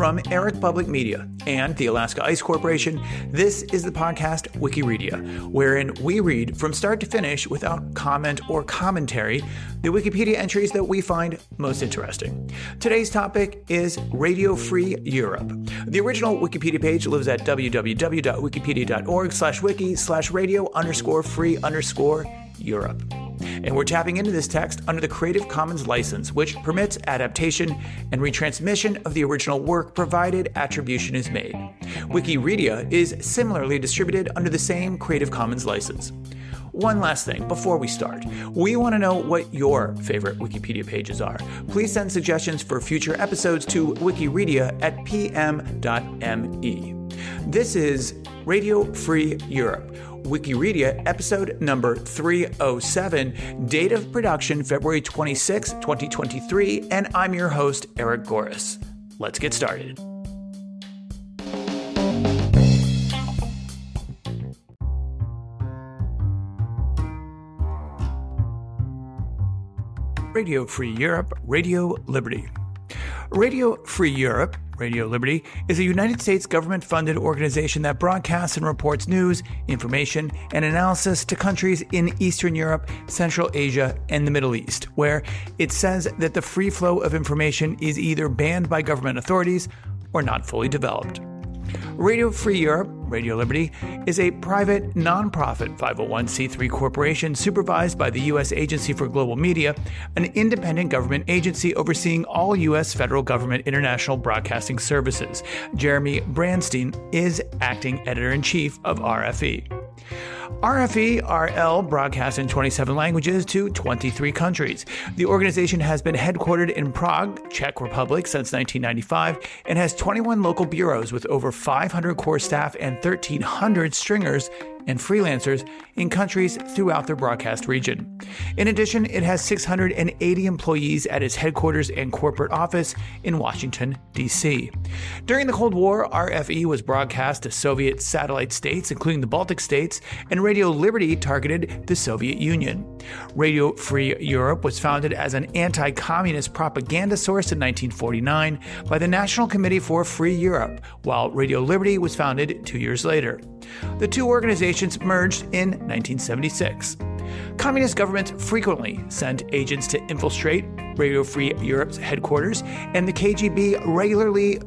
From Eric Public Media and the Alaska Ice Corporation, this is the podcast Wikireadia, wherein we read from start to finish without comment or commentary the Wikipedia entries that we find most interesting. Today's topic is Radio Free Europe. The original Wikipedia page lives at www.wikipedia.org slash wiki slash radio underscore free underscore Europe. And we're tapping into this text under the Creative Commons license, which permits adaptation and retransmission of the original work provided attribution is made. Wikireadia is similarly distributed under the same Creative Commons license. One last thing before we start. We want to know what your favorite Wikipedia pages are. Please send suggestions for future episodes to wikireadia at pm.me. This is Radio Free Europe Wikireadia, episode number 307, date of production February 26, 2023, and I'm your host, Eric Goris. Let's get started. Radio Free Europe, Radio Liberty. Radio Free Europe Radio Liberty is a United States government funded organization that broadcasts and reports news, information, and analysis to countries in Eastern Europe, Central Asia, and the Middle East, where it says that the free flow of information is either banned by government authorities or not fully developed. Radio Free Europe, Radio Liberty, is a private, nonprofit 501c3 corporation supervised by the U.S. Agency for Global Media, an independent government agency overseeing all U.S. federal government international broadcasting services. Jeremy Bransten is acting editor in chief of RFE. RFE RL broadcasts in 27 languages to 23 countries. The organization has been headquartered in Prague, Czech Republic since 1995 and has 21 local bureaus with over 500 core staff and 1,300 stringers and freelancers in countries throughout their broadcast region. In addition, it has 680 employees at its headquarters and corporate office in Washington, D.C. During the Cold War, RFE was broadcast to Soviet satellite states, including the Baltic states, and Radio Liberty targeted the Soviet Union. Radio Free Europe was founded as an anti communist propaganda source in 1949 by the National Committee for Free Europe, while Radio Liberty was founded two years later. The two organizations merged in 1976. Communist governments frequently sent agents to infiltrate Radio Free Europe's headquarters, and the KGB regularly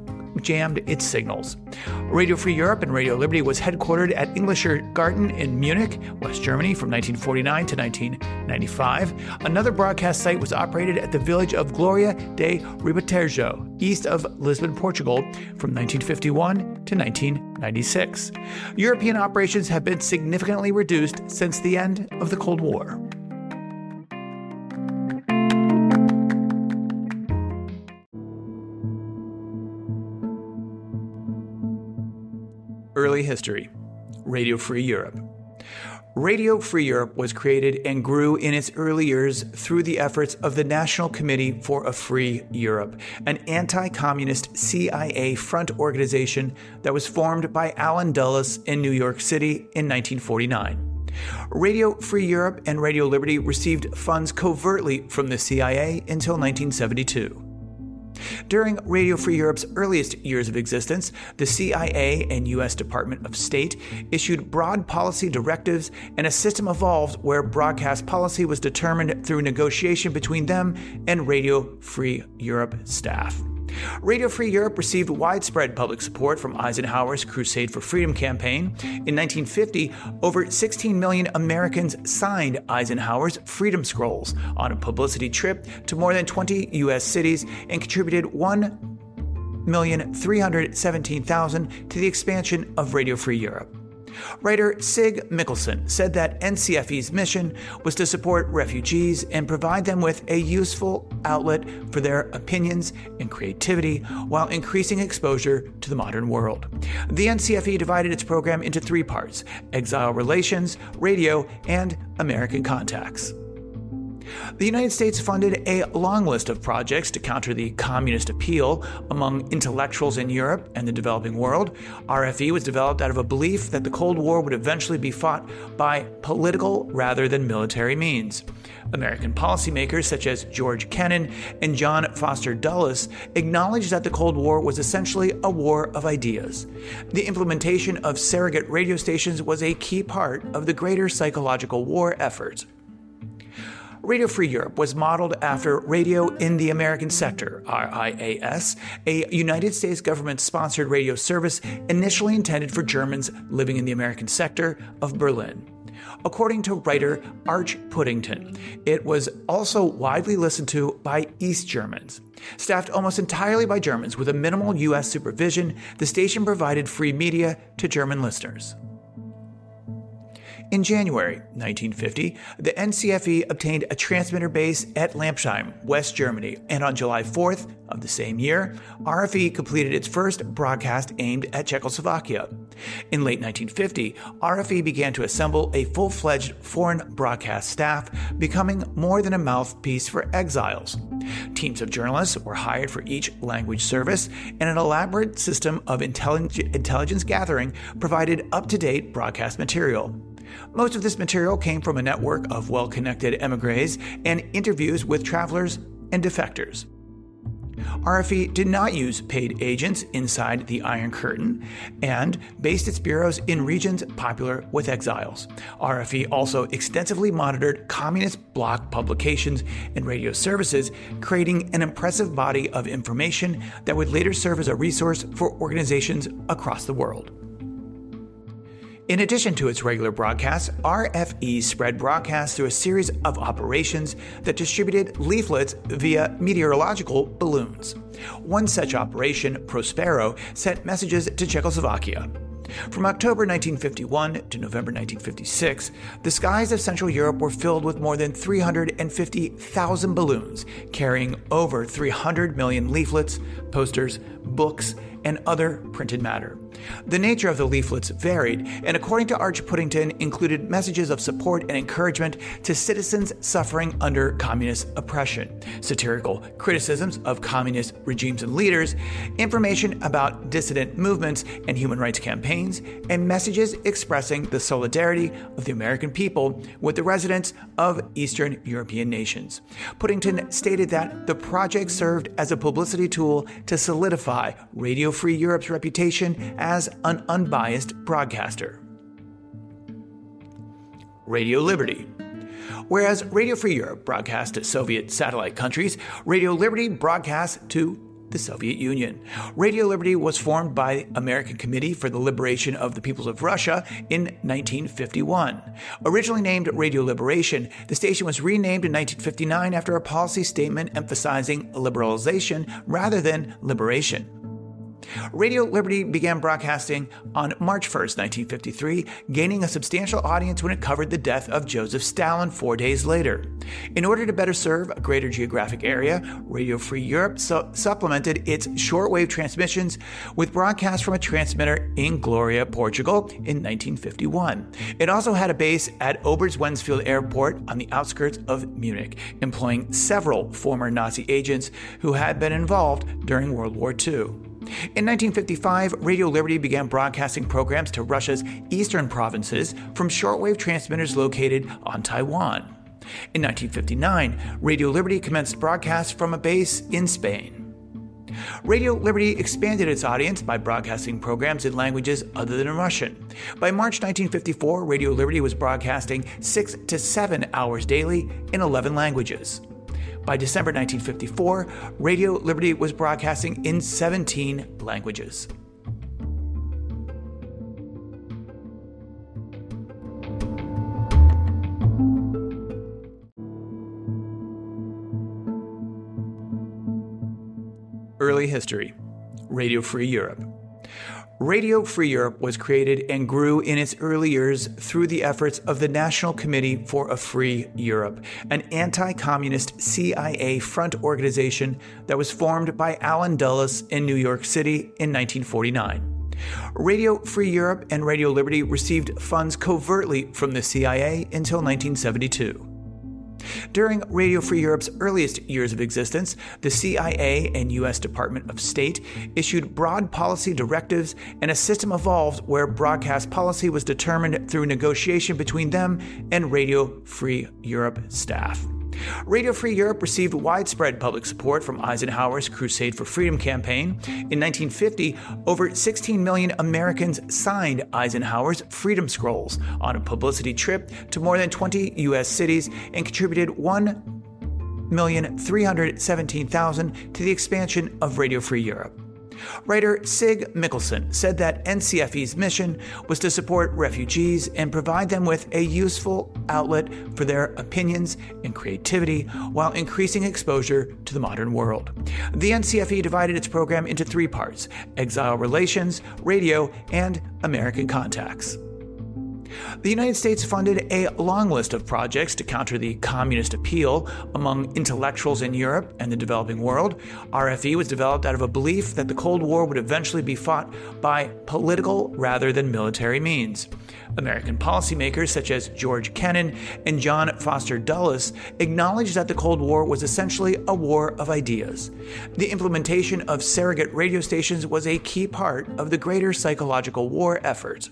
jammed its signals. Radio Free Europe and Radio Liberty was headquartered at Englischer Garten in Munich, West Germany from 1949 to 1995. Another broadcast site was operated at the village of Gloria de Ribatejo, east of Lisbon, Portugal from 1951 to 1996. European operations have been significantly reduced since the end of the Cold War. Early history Radio Free Europe. Radio Free Europe was created and grew in its early years through the efforts of the National Committee for a Free Europe, an anti communist CIA front organization that was formed by Allen Dulles in New York City in 1949. Radio Free Europe and Radio Liberty received funds covertly from the CIA until 1972. During Radio Free Europe's earliest years of existence, the CIA and U.S. Department of State issued broad policy directives, and a system evolved where broadcast policy was determined through negotiation between them and Radio Free Europe staff. Radio Free Europe received widespread public support from Eisenhower's Crusade for Freedom campaign. In 1950, over 16 million Americans signed Eisenhower's Freedom Scrolls on a publicity trip to more than 20 U.S. cities and contributed 1,317,000 to the expansion of Radio Free Europe. Writer Sig Mickelson said that NCFE's mission was to support refugees and provide them with a useful outlet for their opinions and creativity while increasing exposure to the modern world. The NCFE divided its program into three parts exile relations, radio, and American contacts. The United States funded a long list of projects to counter the communist appeal among intellectuals in Europe and the developing world. RFE was developed out of a belief that the Cold War would eventually be fought by political rather than military means. American policymakers such as George Kennan and John Foster Dulles acknowledged that the Cold War was essentially a war of ideas. The implementation of surrogate radio stations was a key part of the greater psychological war effort. Radio Free Europe was modeled after Radio in the American Sector, RIAS, a United States government sponsored radio service initially intended for Germans living in the American sector of Berlin. According to writer Arch Puddington, it was also widely listened to by East Germans. Staffed almost entirely by Germans with a minimal U.S. supervision, the station provided free media to German listeners. In January 1950, the NCFE obtained a transmitter base at Lampsheim, West Germany, and on July 4th of the same year, RFE completed its first broadcast aimed at Czechoslovakia. In late 1950, RFE began to assemble a full fledged foreign broadcast staff, becoming more than a mouthpiece for exiles. Teams of journalists were hired for each language service, and an elaborate system of intelligence gathering provided up to date broadcast material. Most of this material came from a network of well connected emigres and interviews with travelers and defectors. RFE did not use paid agents inside the Iron Curtain and based its bureaus in regions popular with exiles. RFE also extensively monitored communist bloc publications and radio services, creating an impressive body of information that would later serve as a resource for organizations across the world. In addition to its regular broadcasts, RFE spread broadcasts through a series of operations that distributed leaflets via meteorological balloons. One such operation, Prospero, sent messages to Czechoslovakia. From October 1951 to November 1956, the skies of Central Europe were filled with more than 350,000 balloons, carrying over 300 million leaflets, posters, books, and other printed matter. The nature of the leaflets varied, and according to Arch Puddington, included messages of support and encouragement to citizens suffering under communist oppression, satirical criticisms of communist regimes and leaders, information about dissident movements and human rights campaigns, and messages expressing the solidarity of the American people with the residents of Eastern European nations. Puddington stated that the project served as a publicity tool to solidify Radio Free Europe's reputation as an unbiased broadcaster. Radio Liberty. Whereas Radio Free Europe broadcast to Soviet satellite countries, Radio Liberty broadcasts to the Soviet Union. Radio Liberty was formed by American Committee for the Liberation of the Peoples of Russia in 1951. Originally named Radio Liberation, the station was renamed in 1959 after a policy statement emphasizing liberalization rather than liberation. Radio Liberty began broadcasting on March 1, 1953, gaining a substantial audience when it covered the death of Joseph Stalin four days later. In order to better serve a greater geographic area, Radio Free Europe su- supplemented its shortwave transmissions with broadcasts from a transmitter in Gloria, Portugal in 1951. It also had a base at Oberwiesenfeld Airport on the outskirts of Munich, employing several former Nazi agents who had been involved during World War II. In 1955, Radio Liberty began broadcasting programs to Russia's eastern provinces from shortwave transmitters located on Taiwan. In 1959, Radio Liberty commenced broadcasts from a base in Spain. Radio Liberty expanded its audience by broadcasting programs in languages other than Russian. By March 1954, Radio Liberty was broadcasting six to seven hours daily in 11 languages. By December 1954, Radio Liberty was broadcasting in 17 languages. Early history Radio Free Europe. Radio Free Europe was created and grew in its early years through the efforts of the National Committee for a Free Europe, an anti communist CIA front organization that was formed by Allen Dulles in New York City in 1949. Radio Free Europe and Radio Liberty received funds covertly from the CIA until 1972. During Radio Free Europe's earliest years of existence, the CIA and U.S. Department of State issued broad policy directives, and a system evolved where broadcast policy was determined through negotiation between them and Radio Free Europe staff. Radio Free Europe received widespread public support from Eisenhower's Crusade for Freedom campaign. In 1950, over 16 million Americans signed Eisenhower's Freedom Scrolls on a publicity trip to more than 20 U.S. cities and contributed 1,317,000 to the expansion of Radio Free Europe. Writer Sig Mickelson said that NCFE's mission was to support refugees and provide them with a useful outlet for their opinions and creativity while increasing exposure to the modern world. The NCFE divided its program into three parts exile relations, radio, and American contacts. The United States funded a long list of projects to counter the communist appeal among intellectuals in Europe and the developing world. RFE was developed out of a belief that the Cold War would eventually be fought by political rather than military means. American policymakers such as George Kennan and John Foster Dulles acknowledged that the Cold War was essentially a war of ideas. The implementation of surrogate radio stations was a key part of the greater psychological war effort.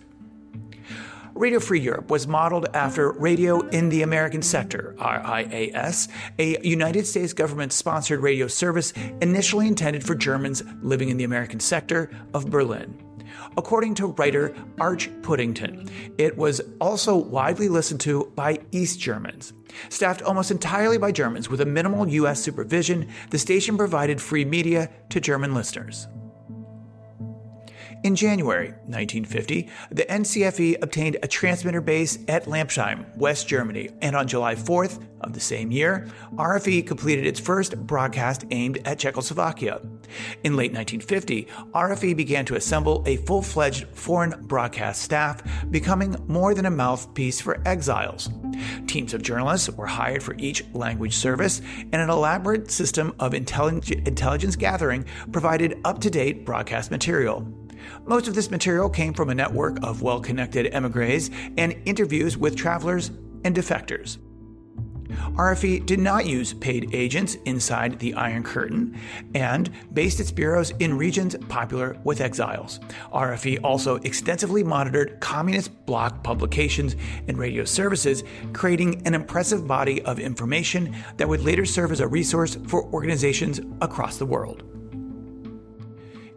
Radio Free Europe was modeled after Radio in the American Sector, RIAS, a United States government sponsored radio service initially intended for Germans living in the American sector of Berlin. According to writer Arch Puddington, it was also widely listened to by East Germans. Staffed almost entirely by Germans with a minimal U.S. supervision, the station provided free media to German listeners. In January 1950, the NCFE obtained a transmitter base at Lampsheim, West Germany, and on July 4th of the same year, RFE completed its first broadcast aimed at Czechoslovakia. In late 1950, RFE began to assemble a full fledged foreign broadcast staff, becoming more than a mouthpiece for exiles. Teams of journalists were hired for each language service, and an elaborate system of intelligence gathering provided up to date broadcast material. Most of this material came from a network of well connected emigres and interviews with travelers and defectors. RFE did not use paid agents inside the Iron Curtain and based its bureaus in regions popular with exiles. RFE also extensively monitored communist bloc publications and radio services, creating an impressive body of information that would later serve as a resource for organizations across the world.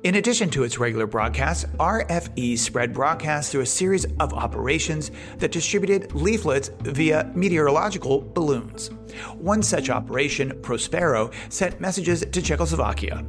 In addition to its regular broadcasts, RFE spread broadcasts through a series of operations that distributed leaflets via meteorological balloons. One such operation, Prospero, sent messages to Czechoslovakia.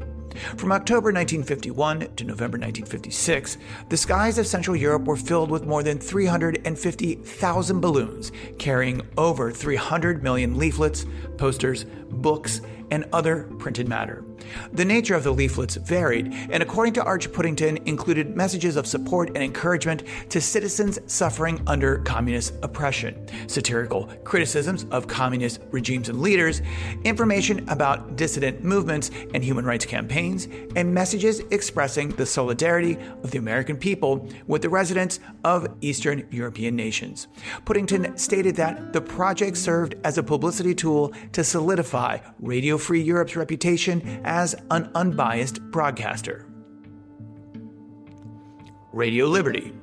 From October 1951 to November 1956, the skies of Central Europe were filled with more than 350,000 balloons carrying over 300 million leaflets, posters, books, and other printed matter. The nature of the leaflets varied, and according to Arch Puddington, included messages of support and encouragement to citizens suffering under communist oppression, satirical criticisms of communist regimes and leaders, information about dissident movements and human rights campaigns, and messages expressing the solidarity of the American people with the residents of Eastern European nations. Puddington stated that the project served as a publicity tool to solidify Radio Free Europe's reputation as an unbiased broadcaster. Radio Liberty.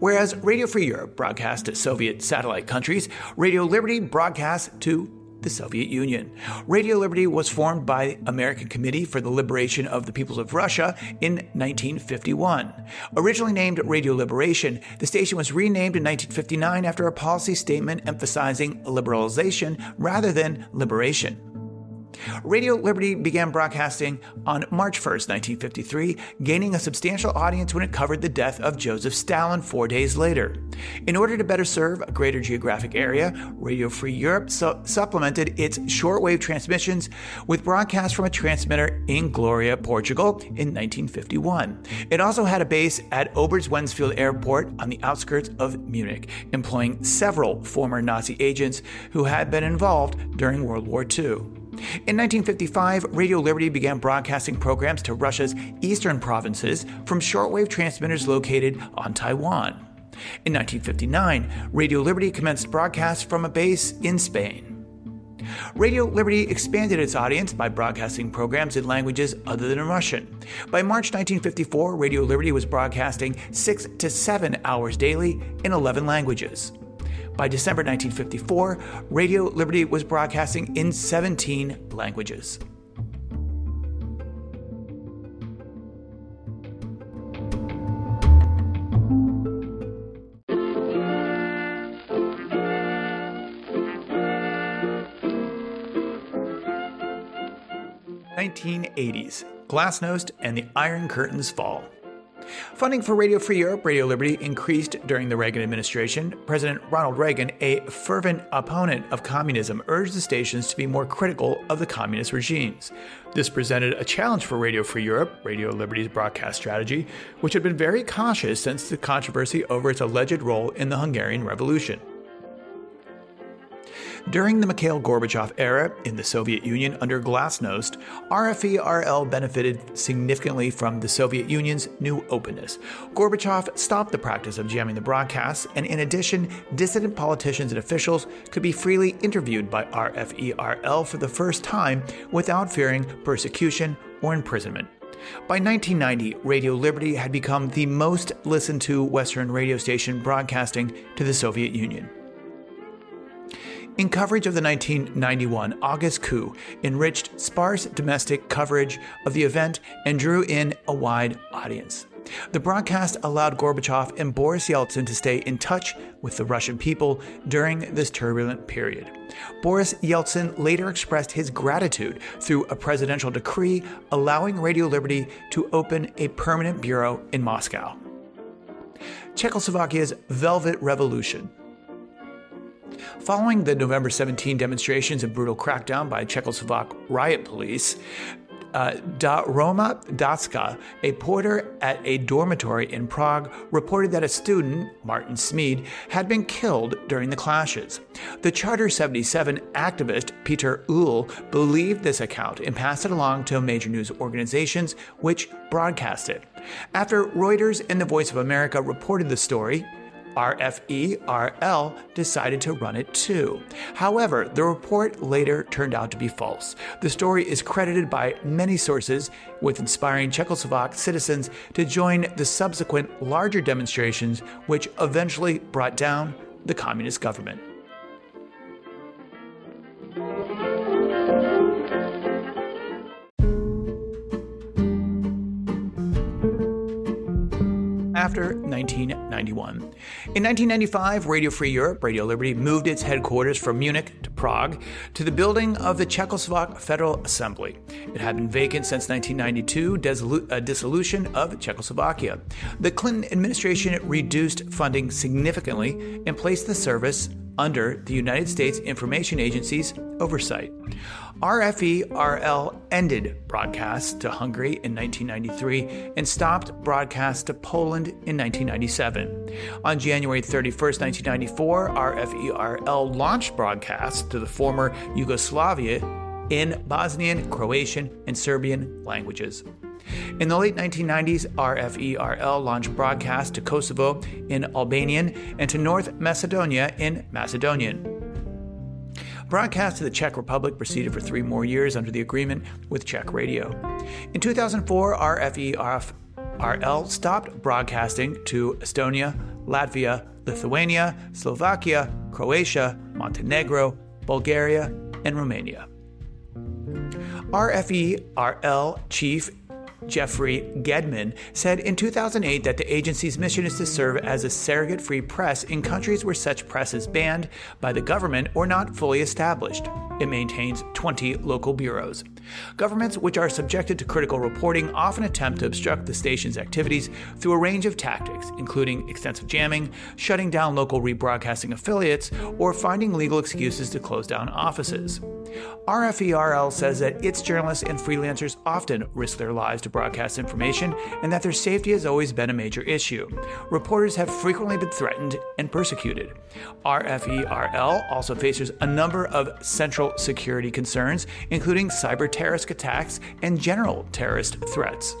Whereas Radio Free Europe broadcast to Soviet satellite countries, Radio Liberty broadcasts to the Soviet Union. Radio Liberty was formed by American Committee for the Liberation of the Peoples of Russia in 1951. Originally named Radio Liberation, the station was renamed in 1959 after a policy statement emphasizing liberalization rather than liberation. Radio Liberty began broadcasting on March 1, 1953, gaining a substantial audience when it covered the death of Joseph Stalin four days later. In order to better serve a greater geographic area, Radio Free Europe su- supplemented its shortwave transmissions with broadcasts from a transmitter in Gloria, Portugal in 1951. It also had a base at Oberwiesenfeld Airport on the outskirts of Munich, employing several former Nazi agents who had been involved during World War II. In 1955, Radio Liberty began broadcasting programs to Russia's eastern provinces from shortwave transmitters located on Taiwan. In 1959, Radio Liberty commenced broadcasts from a base in Spain. Radio Liberty expanded its audience by broadcasting programs in languages other than Russian. By March 1954, Radio Liberty was broadcasting six to seven hours daily in 11 languages. By December 1954, Radio Liberty was broadcasting in 17 languages. 1980s Glasnost and the Iron Curtains Fall. Funding for Radio Free Europe, Radio Liberty increased during the Reagan administration. President Ronald Reagan, a fervent opponent of communism, urged the stations to be more critical of the communist regimes. This presented a challenge for Radio Free Europe, Radio Liberty's broadcast strategy, which had been very cautious since the controversy over its alleged role in the Hungarian Revolution. During the Mikhail Gorbachev era in the Soviet Union under Glasnost, RFE-RL benefited significantly from the Soviet Union's new openness. Gorbachev stopped the practice of jamming the broadcasts, and in addition, dissident politicians and officials could be freely interviewed by RFE-RL for the first time without fearing persecution or imprisonment. By 1990, Radio Liberty had become the most listened to Western radio station broadcasting to the Soviet Union. In coverage of the 1991 August coup, enriched sparse domestic coverage of the event and drew in a wide audience. The broadcast allowed Gorbachev and Boris Yeltsin to stay in touch with the Russian people during this turbulent period. Boris Yeltsin later expressed his gratitude through a presidential decree allowing Radio Liberty to open a permanent bureau in Moscow. Czechoslovakia's Velvet Revolution Following the November 17 demonstrations and brutal crackdown by Czechoslovak riot police, uh, Roma Daska, a porter at a dormitory in Prague, reported that a student, Martin Šmíd, had been killed during the clashes. The Charter 77 activist Peter Uhl believed this account and passed it along to major news organizations, which broadcast it. After Reuters and the Voice of America reported the story, RFE-RL decided to run it too. However, the report later turned out to be false. The story is credited by many sources with inspiring Czechoslovak citizens to join the subsequent larger demonstrations which eventually brought down the communist government. After 1991. In 1995, Radio Free Europe, Radio Liberty, moved its headquarters from Munich to Prague to the building of the Czechoslovak Federal Assembly. It had been vacant since 1992, a uh, dissolution of Czechoslovakia. The Clinton administration reduced funding significantly and placed the service under the United States Information Agency's oversight. RFE-RL ended broadcasts to Hungary in 1993 and stopped broadcasts to Poland in 1997. On January 31, 1994, RFE-RL launched broadcasts to the former Yugoslavia in Bosnian, Croatian, and Serbian languages. In the late 1990s, RFE-RL launched broadcasts to Kosovo in Albanian and to North Macedonia in Macedonian. Broadcast to the Czech Republic proceeded for three more years under the agreement with Czech Radio. In 2004, RFE-RL stopped broadcasting to Estonia, Latvia, Lithuania, Slovakia, Croatia, Montenegro, Bulgaria, and Romania. RFE-RL chief Jeffrey Gedmin, said in 2008 that the agency's mission is to serve as a surrogate free press in countries where such press is banned by the government or not fully established. It maintains 20 local bureaus. Governments which are subjected to critical reporting often attempt to obstruct the station's activities through a range of tactics, including extensive jamming, shutting down local rebroadcasting affiliates, or finding legal excuses to close down offices. RFE-RL says that its journalists and freelancers often risk their lives to broadcast information and that their safety has always been a major issue. Reporters have frequently been threatened and persecuted. RFERL also faces a number of central security concerns, including cyber terrorist attacks and general terrorist threats.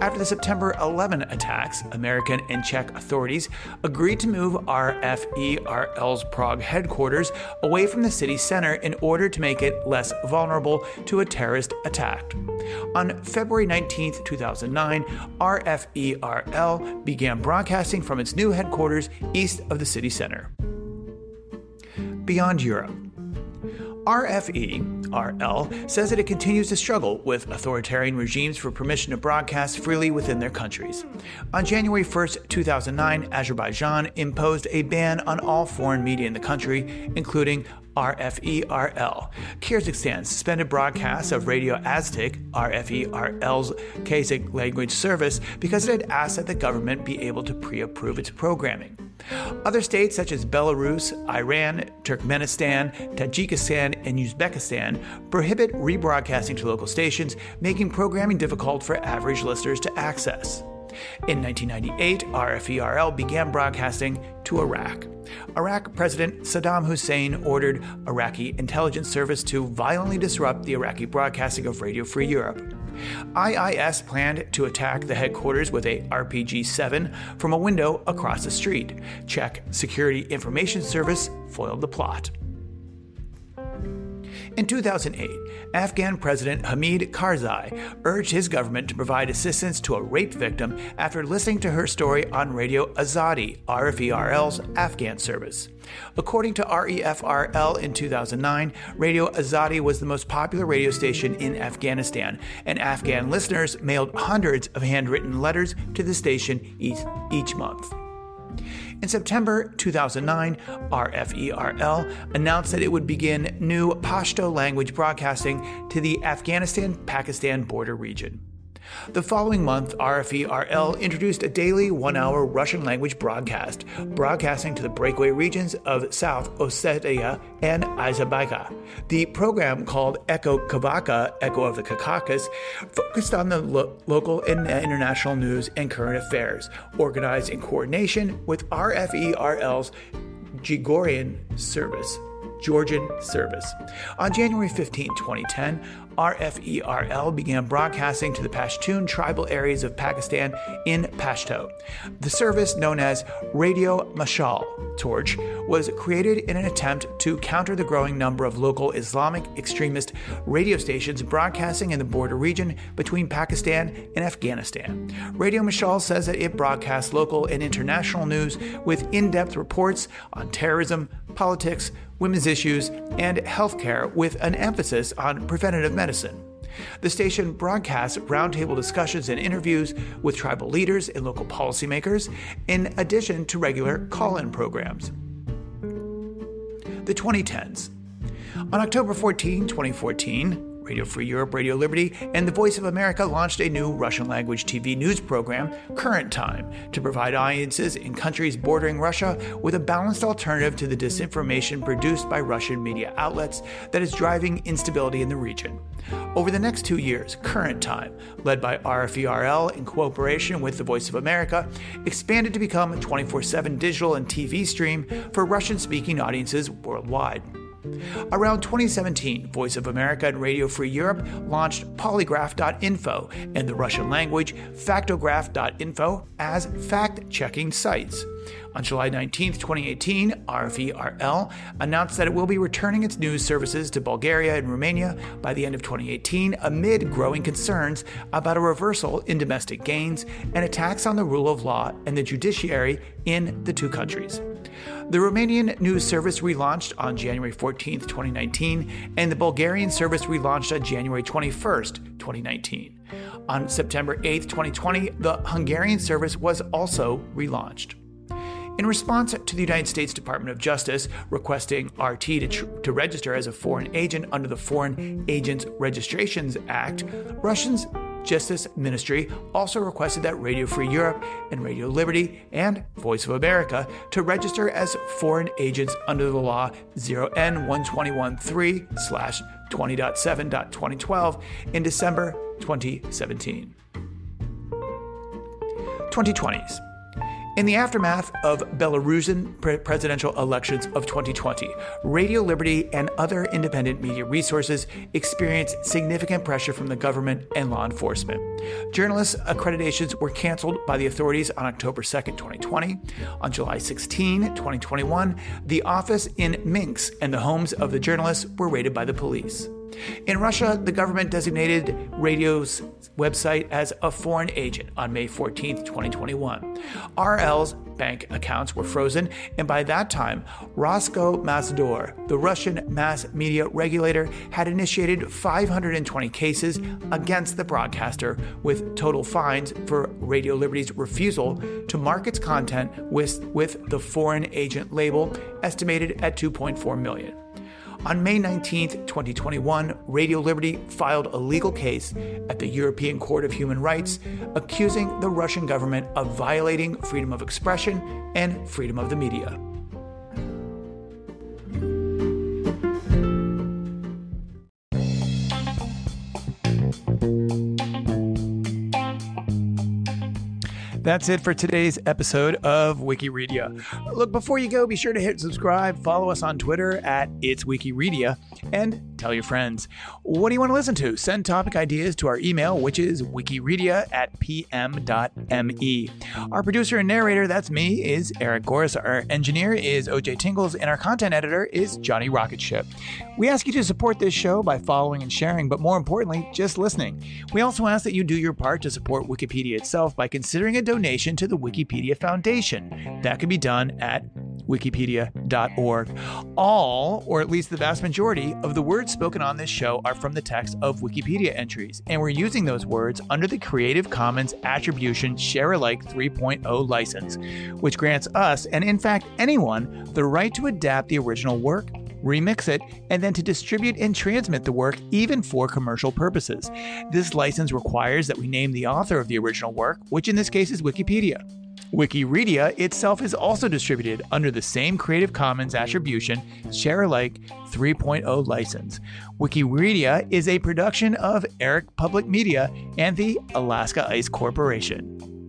After the September 11 attacks, American and Czech authorities agreed to move RFERL's Prague headquarters away from the city center in order to make it less vulnerable to a terrorist attack. On February 19, 2009, RFERL began broadcasting from its new headquarters east of the city center. Beyond Europe. RFE-RL says that it continues to struggle with authoritarian regimes for permission to broadcast freely within their countries. On January 1, 2009, Azerbaijan imposed a ban on all foreign media in the country, including RFERL. Kyrgyzstan suspended broadcasts of Radio Azattyk, RFERL's Kazakh language service, because it had asked that the government be able to pre approve its programming. Other states such as Belarus, Iran, Turkmenistan, Tajikistan, and Uzbekistan prohibit rebroadcasting to local stations, making programming difficult for average listeners to access. In 1998, RFERL began broadcasting to Iraq. Iraq President Saddam Hussein ordered Iraqi intelligence service to violently disrupt the Iraqi broadcasting of Radio Free Europe. IIS planned to attack the headquarters with a RPG 7 from a window across the street. Czech Security Information Service foiled the plot. In 2008, Afghan President Hamid Karzai urged his government to provide assistance to a rape victim after listening to her story on Radio Azadi, RFERL's Afghan service. According to REFRL in 2009, Radio Azadi was the most popular radio station in Afghanistan, and Afghan listeners mailed hundreds of handwritten letters to the station each, each month. In September 2009, RFERL announced that it would begin new Pashto language broadcasting to the Afghanistan Pakistan border region. The following month, RFERL introduced a daily one hour Russian language broadcast, broadcasting to the breakaway regions of South Ossetia and Azerbaijan. The program, called Echo Kavkaza, Echo of the Caucasus, focused on the lo- local and international news and current affairs, organized in coordination with RFERL's Gregorian service. Georgian service. On January 15, 2010, RFERL began broadcasting to the Pashtun tribal areas of Pakistan in Pashto. The service, known as Radio Mashaal Torch, was created in an attempt to counter the growing number of local Islamic extremist radio stations broadcasting in the border region between Pakistan and Afghanistan. Radio Mashaal says that it broadcasts local and international news with in depth reports on terrorism, politics, women's issues, and healthcare with an emphasis on preventative medicine. The station broadcasts roundtable discussions and interviews with tribal leaders and local policymakers, in addition to regular call in programs. The 2010s. On October 14, 2014, Radio Free Europe, Radio Liberty, and the Voice of America launched a new Russian language TV news program, Current Time, to provide audiences in countries bordering Russia with a balanced alternative to the disinformation produced by Russian media outlets that is driving instability in the region. Over the next two years, Current Time, led by RFERL in cooperation with the Voice of America, expanded to become a 24 7 digital and TV stream for Russian speaking audiences worldwide. Around 2017, Voice of America and Radio Free Europe launched polygraph.info and the Russian language factograph.info as fact checking sites. On July 19, 2018, RFERL announced that it will be returning its news services to Bulgaria and Romania by the end of 2018 amid growing concerns about a reversal in domestic gains and attacks on the rule of law and the judiciary in the two countries. The Romanian news service relaunched on January 14, 2019, and the Bulgarian service relaunched on January 21, 2019. On September 8, 2020, the Hungarian service was also relaunched. In response to the United States Department of Justice requesting RT to, tr- to register as a foreign agent under the Foreign Agents Registrations Act, Russians Justice Ministry also requested that Radio Free Europe and Radio Liberty and Voice of America to register as foreign agents under the law 0N1213 20.7.2012 in December 2017. 2020s. In the aftermath of Belarusian pre- presidential elections of 2020, Radio Liberty and other independent media resources experienced significant pressure from the government and law enforcement. Journalists' accreditations were canceled by the authorities on October 2, 2020. On July 16, 2021, the office in Minsk and the homes of the journalists were raided by the police. In Russia, the government designated radio's website as a foreign agent on May 14, 2021. RL's bank accounts were frozen, and by that time, Roskomnadzor, the Russian mass media regulator, had initiated 520 cases against the broadcaster, with total fines for Radio Liberty's refusal to mark its content with, with the foreign agent label estimated at 2.4 million. On May 19, 2021, Radio Liberty filed a legal case at the European Court of Human Rights accusing the Russian government of violating freedom of expression and freedom of the media. That's it for today's episode of Wikireadia. Look, before you go, be sure to hit subscribe, follow us on Twitter at It's Wikireadia, and tell your friends. What do you want to listen to? Send topic ideas to our email, which is wikireadia at pm.me. Our producer and narrator, that's me, is Eric Goris. Our engineer is OJ Tingles, and our content editor is Johnny Rocketship. We ask you to support this show by following and sharing, but more importantly, just listening. We also ask that you do your part to support Wikipedia itself by considering a donation to the Wikipedia Foundation. That can be done at wikipedia.org. All, or at least the vast majority, of the words spoken on this show are from the text of Wikipedia entries, and we're using those words under the Creative Commons Attribution Share Alike 3.0 license, which grants us, and in fact anyone, the right to adapt the original work remix it, and then to distribute and transmit the work even for commercial purposes. This license requires that we name the author of the original work, which in this case is Wikipedia. Wikireadia itself is also distributed under the same Creative Commons Attribution Share Alike 3.0 license. Wikireadia is a production of Eric Public Media and the Alaska Ice Corporation.